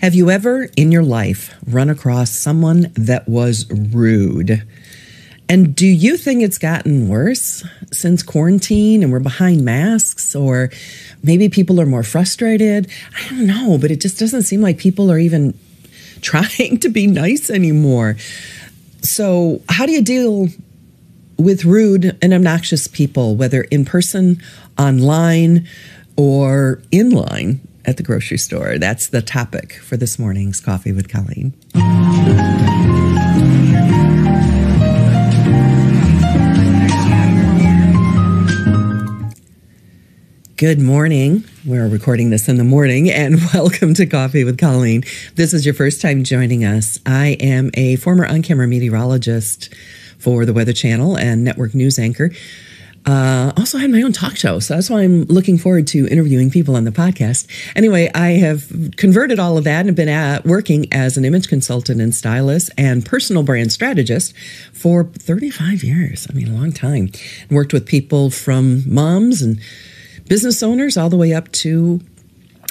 Have you ever in your life run across someone that was rude? And do you think it's gotten worse since quarantine and we're behind masks? Or maybe people are more frustrated? I don't know, but it just doesn't seem like people are even trying to be nice anymore. So, how do you deal with rude and obnoxious people, whether in person, online, or in line? At the grocery store. That's the topic for this morning's Coffee with Colleen. Good morning. We're recording this in the morning, and welcome to Coffee with Colleen. This is your first time joining us. I am a former on camera meteorologist for the Weather Channel and network news anchor. Uh, also had my own talk show, so that's why I'm looking forward to interviewing people on the podcast. Anyway, I have converted all of that and been at, working as an image consultant and stylist and personal brand strategist for 35 years. I mean, a long time. Worked with people from moms and business owners all the way up to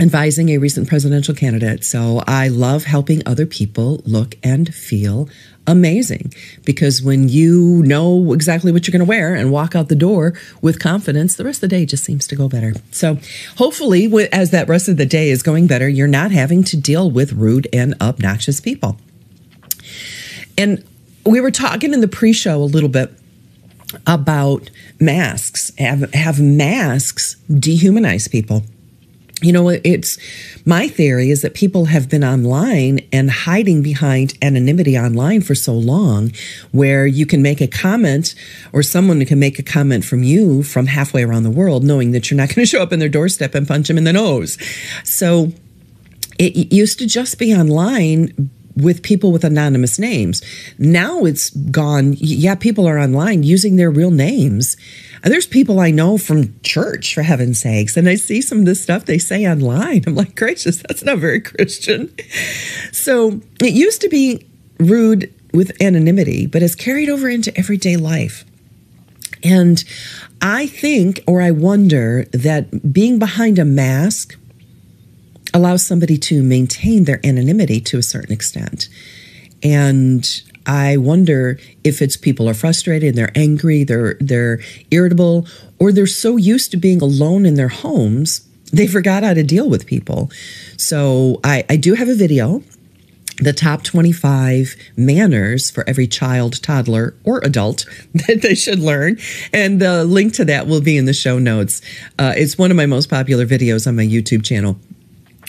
advising a recent presidential candidate. So I love helping other people look and feel amazing because when you know exactly what you're going to wear and walk out the door with confidence, the rest of the day just seems to go better. So, hopefully, as that rest of the day is going better, you're not having to deal with rude and obnoxious people. And we were talking in the pre show a little bit about masks. Have, have masks dehumanize people? You know, it's my theory is that people have been online and hiding behind anonymity online for so long, where you can make a comment or someone can make a comment from you from halfway around the world, knowing that you're not going to show up in their doorstep and punch them in the nose. So it used to just be online with people with anonymous names. Now it's gone. Yeah, people are online using their real names. There's people I know from church, for heaven's sakes, and I see some of the stuff they say online. I'm like, gracious, that's not very Christian. So it used to be rude with anonymity, but has carried over into everyday life. And I think, or I wonder, that being behind a mask allows somebody to maintain their anonymity to a certain extent. And I wonder if it's people are frustrated, they're angry, they're they're irritable, or they're so used to being alone in their homes, they forgot how to deal with people. So I, I do have a video the top 25 manners for every child, toddler, or adult that they should learn. And the link to that will be in the show notes. Uh, it's one of my most popular videos on my YouTube channel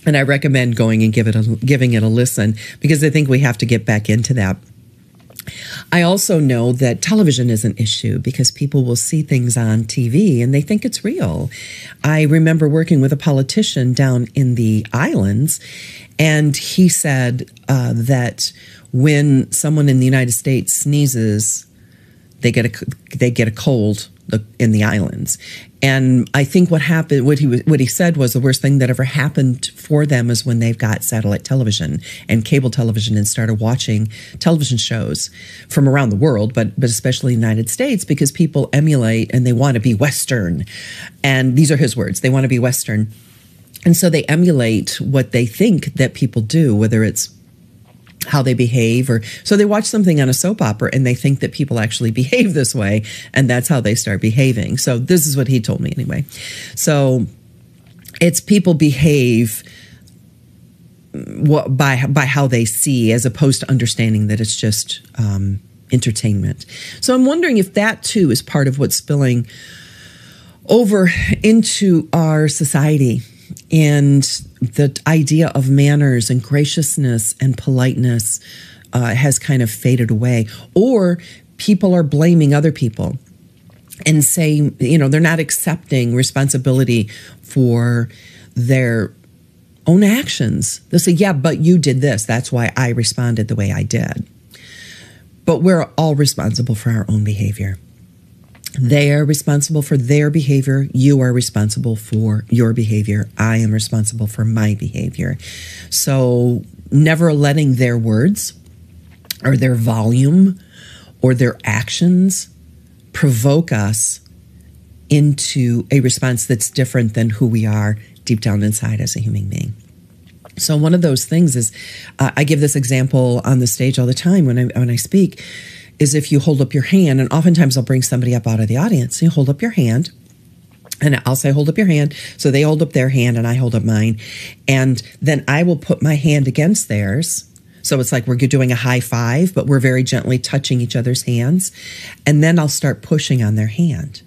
and I recommend going and give it a, giving it a listen because I think we have to get back into that. I also know that television is an issue because people will see things on TV and they think it's real. I remember working with a politician down in the islands, and he said uh, that when someone in the United States sneezes, they get a they get a cold in the islands. And I think what happened, what he what he said was the worst thing that ever happened for them is when they've got satellite television and cable television and started watching television shows from around the world, but but especially the United States, because people emulate and they want to be Western, and these are his words. They want to be Western, and so they emulate what they think that people do, whether it's how they behave or so they watch something on a soap opera and they think that people actually behave this way and that's how they start behaving. So this is what he told me anyway. So it's people behave by by how they see as opposed to understanding that it's just um, entertainment. So i'm wondering if that too is part of what's spilling over into our society and the idea of manners and graciousness and politeness uh, has kind of faded away. Or people are blaming other people and saying, you know, they're not accepting responsibility for their own actions. They'll say, yeah, but you did this. That's why I responded the way I did. But we're all responsible for our own behavior. They are responsible for their behavior. You are responsible for your behavior. I am responsible for my behavior. So, never letting their words or their volume or their actions provoke us into a response that's different than who we are deep down inside as a human being. So one of those things is, uh, I give this example on the stage all the time when I when I speak, is if you hold up your hand, and oftentimes I'll bring somebody up out of the audience. You hold up your hand, and I'll say, hold up your hand. So they hold up their hand, and I hold up mine, and then I will put my hand against theirs. So it's like we're doing a high five, but we're very gently touching each other's hands, and then I'll start pushing on their hand.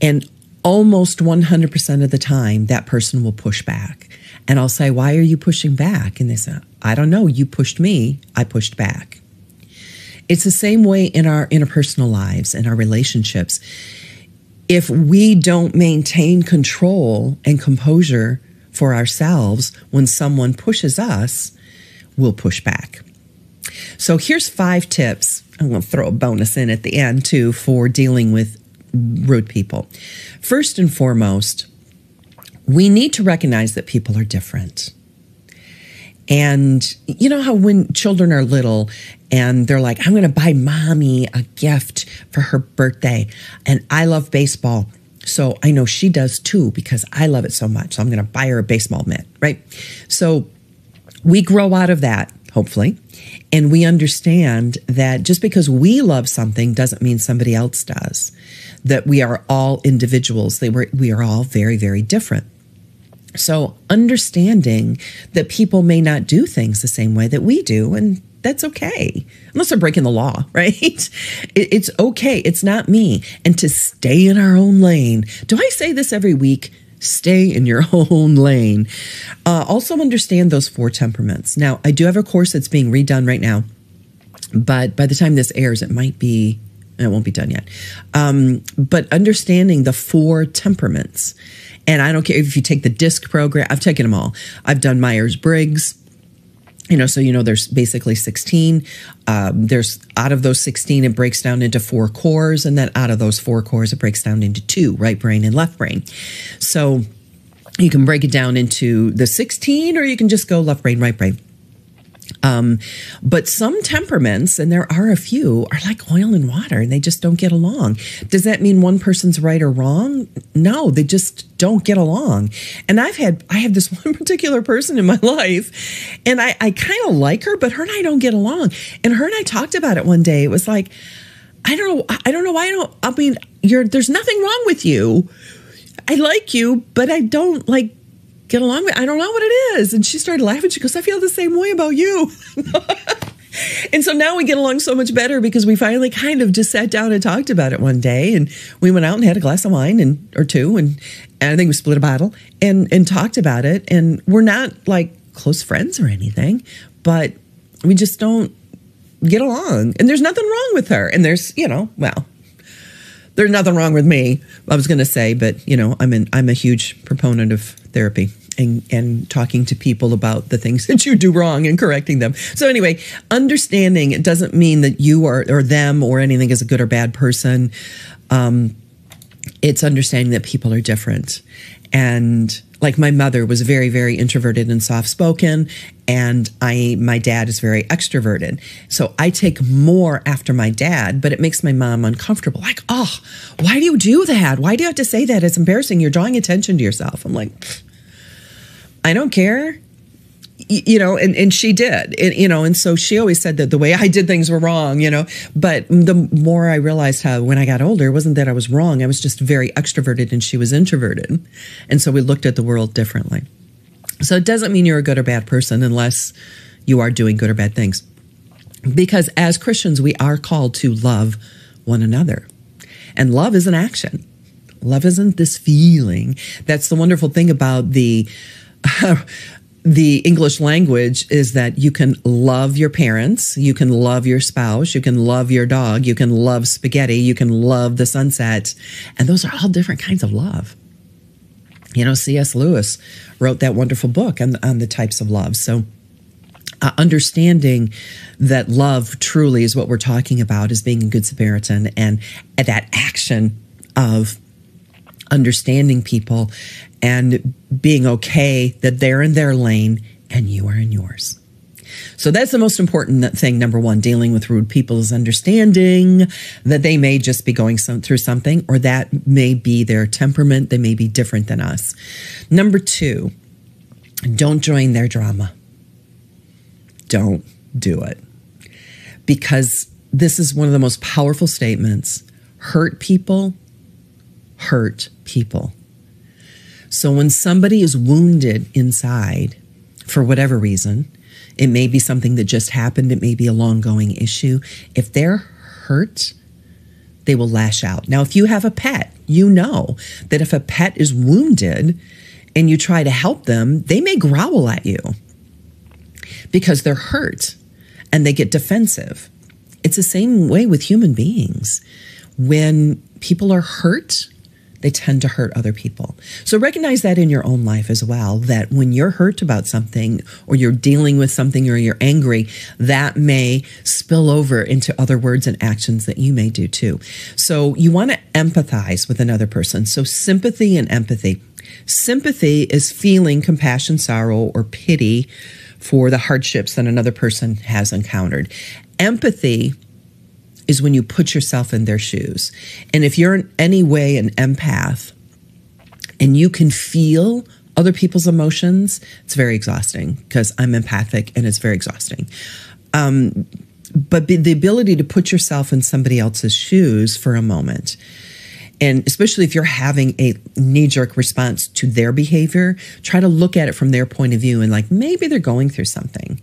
And almost 100% of the time, that person will push back. And I'll say, Why are you pushing back? And they say, I don't know. You pushed me. I pushed back. It's the same way in our interpersonal lives and our relationships. If we don't maintain control and composure for ourselves when someone pushes us, we'll push back. So here's five tips. I'm going to throw a bonus in at the end too for dealing with rude people. First and foremost, we need to recognize that people are different. And you know how when children are little and they're like, I'm going to buy mommy a gift for her birthday. And I love baseball. So I know she does too because I love it so much. So I'm going to buy her a baseball mitt, right? So we grow out of that, hopefully. And we understand that just because we love something doesn't mean somebody else does. That we are all individuals. They were, we are all very, very different. So, understanding that people may not do things the same way that we do, and that's okay, unless they're breaking the law, right? It's okay. It's not me. And to stay in our own lane. Do I say this every week? Stay in your own lane. Uh, also, understand those four temperaments. Now, I do have a course that's being redone right now, but by the time this airs, it might be, it won't be done yet. Um, but understanding the four temperaments and I don't care if you take the DISC program, I've taken them all. I've done Myers Briggs. You know, so you know there's basically 16. Um, there's out of those 16, it breaks down into four cores, and then out of those four cores, it breaks down into two, right brain and left brain. So you can break it down into the 16, or you can just go left brain, right brain. Um, but some temperaments, and there are a few, are like oil and water and they just don't get along. Does that mean one person's right or wrong? No, they just don't get along. And I've had, I have this one particular person in my life and I, I kind of like her, but her and I don't get along. And her and I talked about it one day. It was like, I don't know. I don't know why I don't, I mean, you're, there's nothing wrong with you. I like you, but I don't like get along with. I don't know what it is. And she started laughing. She goes, I feel the same way about you. and so now we get along so much better because we finally kind of just sat down and talked about it one day. And we went out and had a glass of wine and or two and, and I think we split a bottle and and talked about it. And we're not like close friends or anything, but we just don't get along. And there's nothing wrong with her. And there's, you know, well, there's nothing wrong with me. I was going to say, but you know, I'm an I'm a huge proponent of therapy and and talking to people about the things that you do wrong and correcting them. So anyway, understanding it doesn't mean that you are or them or anything is a good or bad person. Um, it's understanding that people are different. And like my mother was very very introverted and soft spoken and i my dad is very extroverted. So i take more after my dad but it makes my mom uncomfortable. Like oh why do you do that? Why do you have to say that? It's embarrassing. You're drawing attention to yourself. I'm like i don't care you know, and, and she did, and, you know, and so she always said that the way I did things were wrong, you know. But the more I realized how when I got older, it wasn't that I was wrong. I was just very extroverted and she was introverted. And so we looked at the world differently. So it doesn't mean you're a good or bad person unless you are doing good or bad things. Because as Christians, we are called to love one another. And love is an action. Love isn't this feeling. That's the wonderful thing about the the English language is that you can love your parents, you can love your spouse, you can love your dog, you can love spaghetti, you can love the sunset. And those are all different kinds of love. You know, C.S. Lewis wrote that wonderful book on, on the types of love. So, uh, understanding that love truly is what we're talking about is being a good Samaritan and that action of understanding people and being okay that they're in their lane and you are in yours. So that's the most important thing. Number one, dealing with rude people is understanding that they may just be going some, through something, or that may be their temperament. They may be different than us. Number two, Don't join their drama. Don't do it. Because this is one of the most powerful statements. Hurt people hurt people. So when somebody is wounded inside for whatever reason, it may be something that just happened, it may be a long going issue. If they're hurt, they will lash out. Now, if you have a pet, you know that if a pet is wounded and you try to help them, they may growl at you because they're hurt and they get defensive. It's the same way with human beings. When people are hurt, they tend to hurt other people. So recognize that in your own life as well that when you're hurt about something or you're dealing with something or you're angry, that may spill over into other words and actions that you may do too. So you want to empathize with another person. So sympathy and empathy. Sympathy is feeling compassion, sorrow, or pity for the hardships that another person has encountered. Empathy is when you put yourself in their shoes. And if you're in any way an empath and you can feel other people's emotions, it's very exhausting because I'm empathic and it's very exhausting. Um, but the ability to put yourself in somebody else's shoes for a moment, and especially if you're having a knee jerk response to their behavior, try to look at it from their point of view and like maybe they're going through something.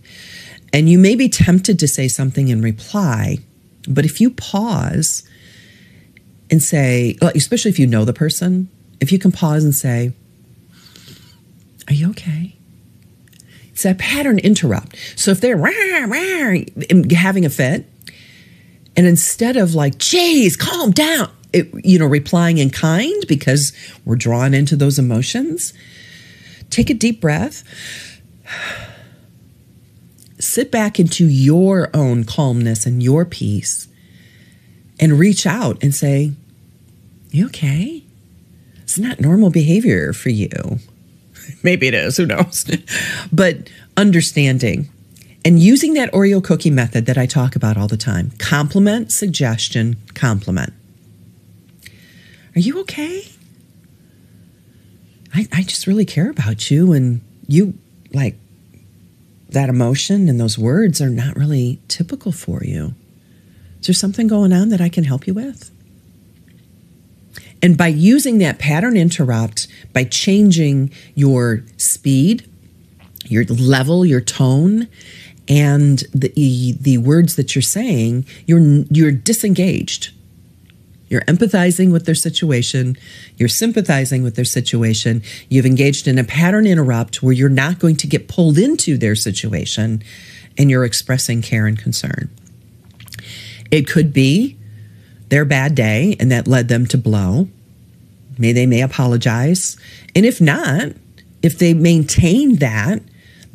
And you may be tempted to say something in reply but if you pause and say, especially if you know the person, if you can pause and say, Are you okay? It's that pattern interrupt. So if they're rah, rah, having a fit, and instead of like, geez, calm down, it, you know, replying in kind because we're drawn into those emotions, take a deep breath sit back into your own calmness and your peace and reach out and say, You okay? It's not normal behavior for you. Maybe it is, who knows? but understanding and using that Oreo cookie method that I talk about all the time compliment, suggestion, compliment. Are you okay? I, I just really care about you and you like that emotion and those words are not really typical for you. Is there something going on that I can help you with? And by using that pattern interrupt, by changing your speed, your level, your tone, and the the words that you're saying, you're you're disengaged. You're empathizing with their situation. You're sympathizing with their situation. You've engaged in a pattern interrupt where you're not going to get pulled into their situation and you're expressing care and concern. It could be their bad day and that led them to blow. May they may apologize. And if not, if they maintain that,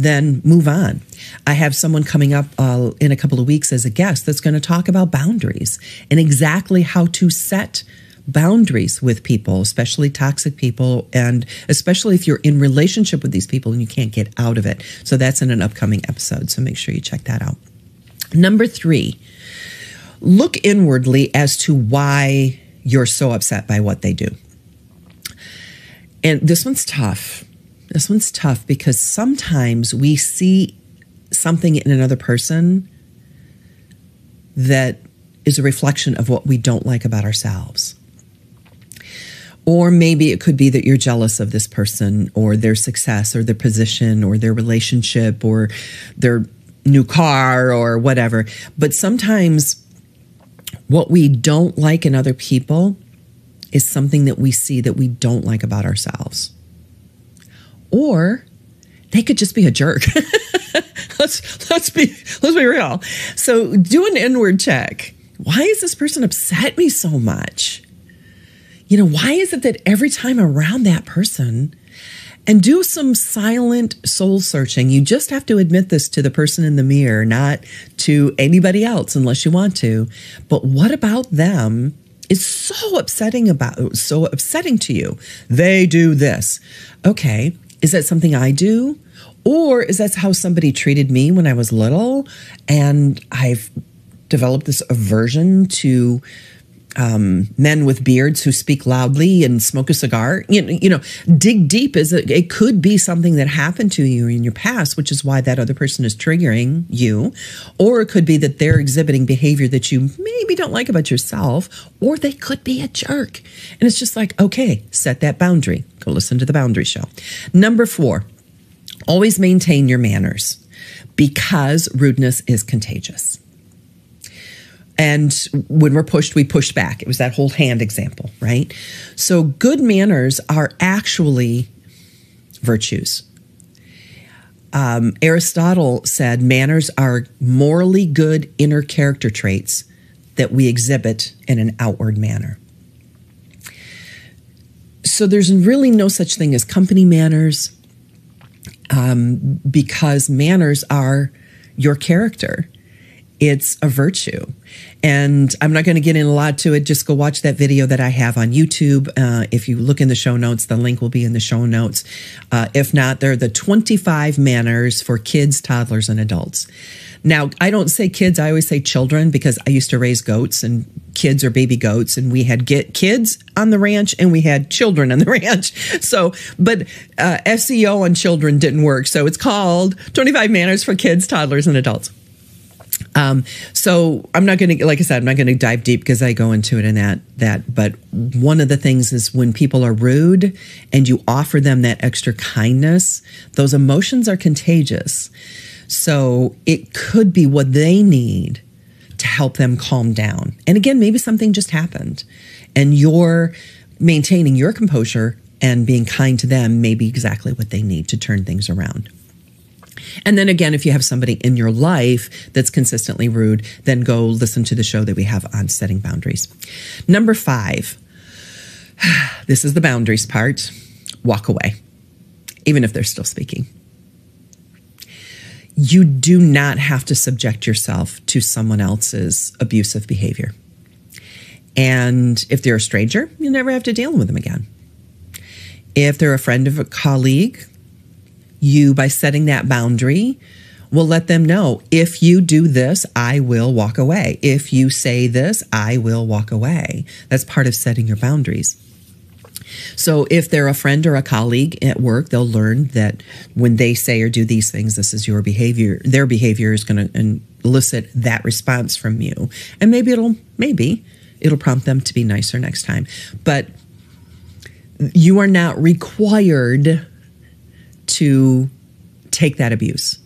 then move on. I have someone coming up uh, in a couple of weeks as a guest that's going to talk about boundaries and exactly how to set boundaries with people, especially toxic people, and especially if you're in relationship with these people and you can't get out of it. So that's in an upcoming episode. So make sure you check that out. Number three, look inwardly as to why you're so upset by what they do. And this one's tough this one's tough because sometimes we see something in another person that is a reflection of what we don't like about ourselves. Or maybe it could be that you're jealous of this person or their success or their position or their relationship or their new car or whatever. But sometimes what we don't like in other people is something that we see that we don't like about ourselves or they could just be a jerk. let's let's be let's be real. So do an inward check. Why is this person upset me so much? You know, why is it that every time around that person and do some silent soul searching. You just have to admit this to the person in the mirror, not to anybody else unless you want to. But what about them is so upsetting about so upsetting to you? They do this. Okay, is that something I do? Or is that how somebody treated me when I was little? And I've developed this aversion to um, men with beards who speak loudly and smoke a cigar. You know, you know dig deep is it could be something that happened to you in your past, which is why that other person is triggering you, or it could be that they're exhibiting behavior that you maybe don't like about yourself, or they could be a jerk. And it's just like, okay, set that boundary. Go listen to the boundary show. Number four, always maintain your manners because rudeness is contagious. And when we're pushed, we push back. It was that whole hand example, right? So good manners are actually virtues. Um, Aristotle said manners are morally good inner character traits that we exhibit in an outward manner. So there's really no such thing as company manners um, because manners are your character it's a virtue. And I'm not going to get in a lot to it. Just go watch that video that I have on YouTube. Uh, if you look in the show notes, the link will be in the show notes. Uh, if not, they're the 25 manners for kids, toddlers, and adults. Now, I don't say kids, I always say children because I used to raise goats and kids or baby goats and we had get kids on the ranch and we had children on the ranch. So, but uh, SEO on children didn't work. So it's called 25 manners for kids, toddlers, and adults. Um, so I'm not going to, like I said, I'm not going to dive deep because I go into it in that that. But one of the things is when people are rude and you offer them that extra kindness, those emotions are contagious. So it could be what they need to help them calm down. And again, maybe something just happened, and you're maintaining your composure and being kind to them may be exactly what they need to turn things around. And then again, if you have somebody in your life that's consistently rude, then go listen to the show that we have on setting boundaries. Number five, this is the boundaries part walk away, even if they're still speaking. You do not have to subject yourself to someone else's abusive behavior. And if they're a stranger, you never have to deal with them again. If they're a friend of a colleague, you by setting that boundary will let them know if you do this, I will walk away. If you say this, I will walk away. That's part of setting your boundaries. So if they're a friend or a colleague at work, they'll learn that when they say or do these things, this is your behavior. Their behavior is going to elicit that response from you. And maybe it'll, maybe it'll prompt them to be nicer next time. But you are not required to take that abuse.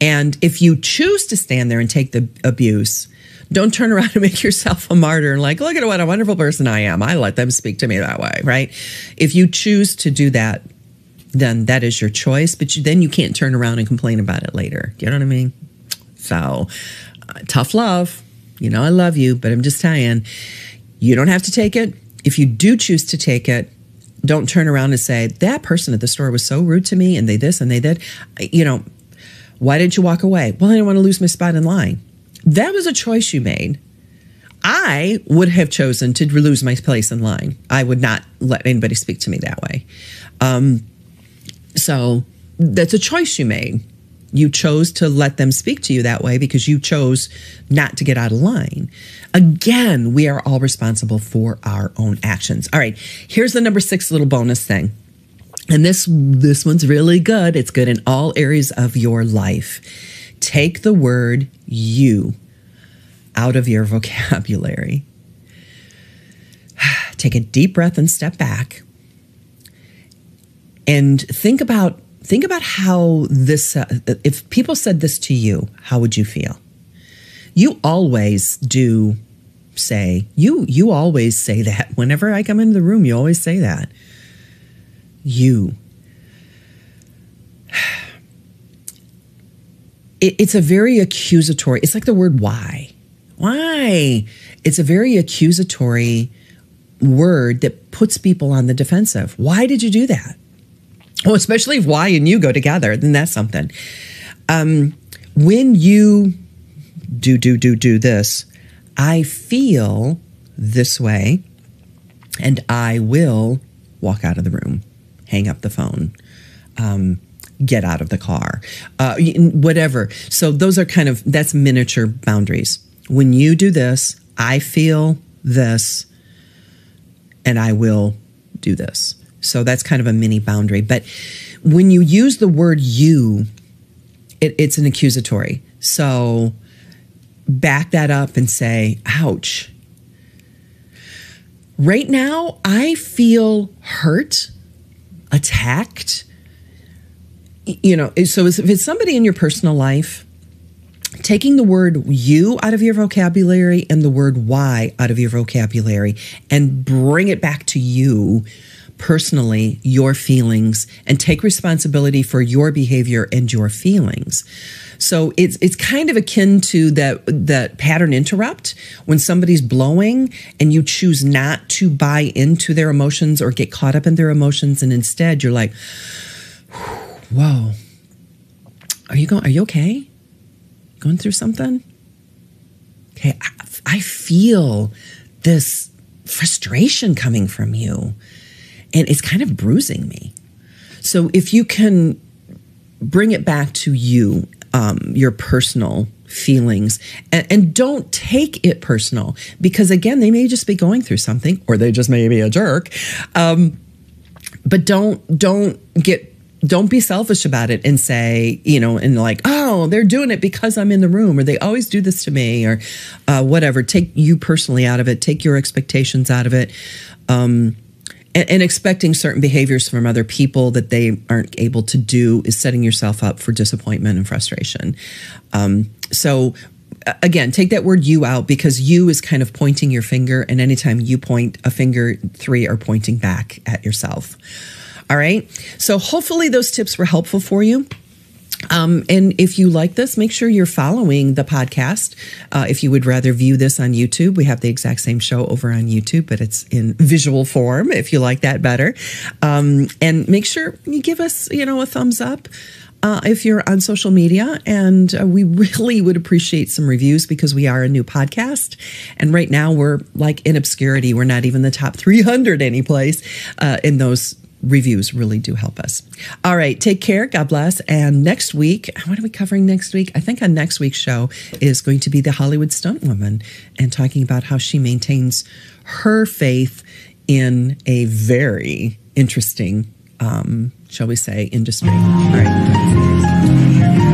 And if you choose to stand there and take the abuse, don't turn around and make yourself a martyr and like, look at what a wonderful person I am. I let them speak to me that way, right? If you choose to do that, then that is your choice. But you, then you can't turn around and complain about it later. You know what I mean? So, uh, tough love. You know, I love you, but I'm just saying, you don't have to take it. If you do choose to take it, don't turn around and say that person at the store was so rude to me and they this and they that. You know why did you walk away? Well i didn't want to lose my spot in line. That was a choice you made. I would have chosen to lose my place in line. I would not let anybody speak to me that way. Um, so that's a choice you made you chose to let them speak to you that way because you chose not to get out of line. Again, we are all responsible for our own actions. All right, here's the number six little bonus thing. And this this one's really good. It's good in all areas of your life. Take the word you out of your vocabulary. Take a deep breath and step back. And think about think about how this, uh, if people said this to you, how would you feel? You always do say, you, you always say that. Whenever I come into the room, you always say that. You. It, it's a very accusatory, it's like the word why. Why? It's a very accusatory word that puts people on the defensive. Why did you do that? Well, especially if Y and you go together, then that's something. Um, when you do, do, do, do this, I feel this way and I will walk out of the room, hang up the phone, um, get out of the car, uh, whatever. So those are kind of, that's miniature boundaries. When you do this, I feel this and I will do this. So that's kind of a mini boundary. But when you use the word you, it, it's an accusatory. So back that up and say, ouch. Right now, I feel hurt, attacked. You know, so if it's somebody in your personal life, taking the word you out of your vocabulary and the word why out of your vocabulary and bring it back to you personally, your feelings, and take responsibility for your behavior and your feelings. So it's it's kind of akin to that that pattern interrupt when somebody's blowing and you choose not to buy into their emotions or get caught up in their emotions and instead you're like, "Whoa. Are you going are you okay? Going through something?" Okay, I, I feel this frustration coming from you and it's kind of bruising me. So if you can bring it back to you, um, your personal feelings, and, and, don't take it personal because again, they may just be going through something, or they just may be a jerk. Um, but don't don't get don't be selfish about it and say, you know, and like, oh, they're doing it because I'm in the room, or they always do this to me, or uh, whatever. Take you personally out of it. Take your expectations out of it. Um, and, and, expecting certain behaviors from other people that they aren't able to do is setting yourself up for disappointment and frustration. Um, so again, take that word you out because you is kind of pointing your finger, and anytime you point a finger, three are pointing back at yourself. All right. So hopefully those tips were helpful for you. Um, and if you like this, make sure you're following the podcast. Uh, if you would rather view this on YouTube, we have the exact same show over on YouTube, but it's in visual form if you like that better. Um, and make sure you give us, you know, a thumbs up. Uh, if you're on social media, and uh, we really would appreciate some reviews because we are a new podcast. And right now we're like in obscurity. We're not even the top 300 anyplace uh, in those reviews really do help us. All right, take care. God bless. And next week, what are we covering next week? I think on next week's show is going to be the Hollywood stunt woman and talking about how she maintains her faith in a very interesting, um, shall we say, industry. All right.